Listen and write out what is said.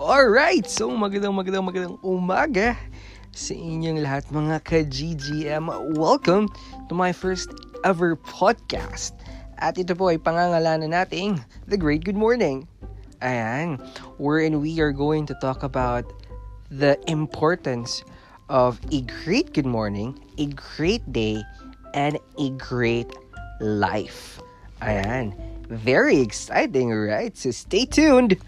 Alright, so magandang magandang magandang umaga sa inyong lahat mga ka-GGM. Welcome to my first ever podcast. At ito po ay pangangalanan nating The Great Good Morning. Ayan, wherein we are going to talk about the importance of a great good morning, a great day, and a great life. Ayan, very exciting, right? So stay tuned.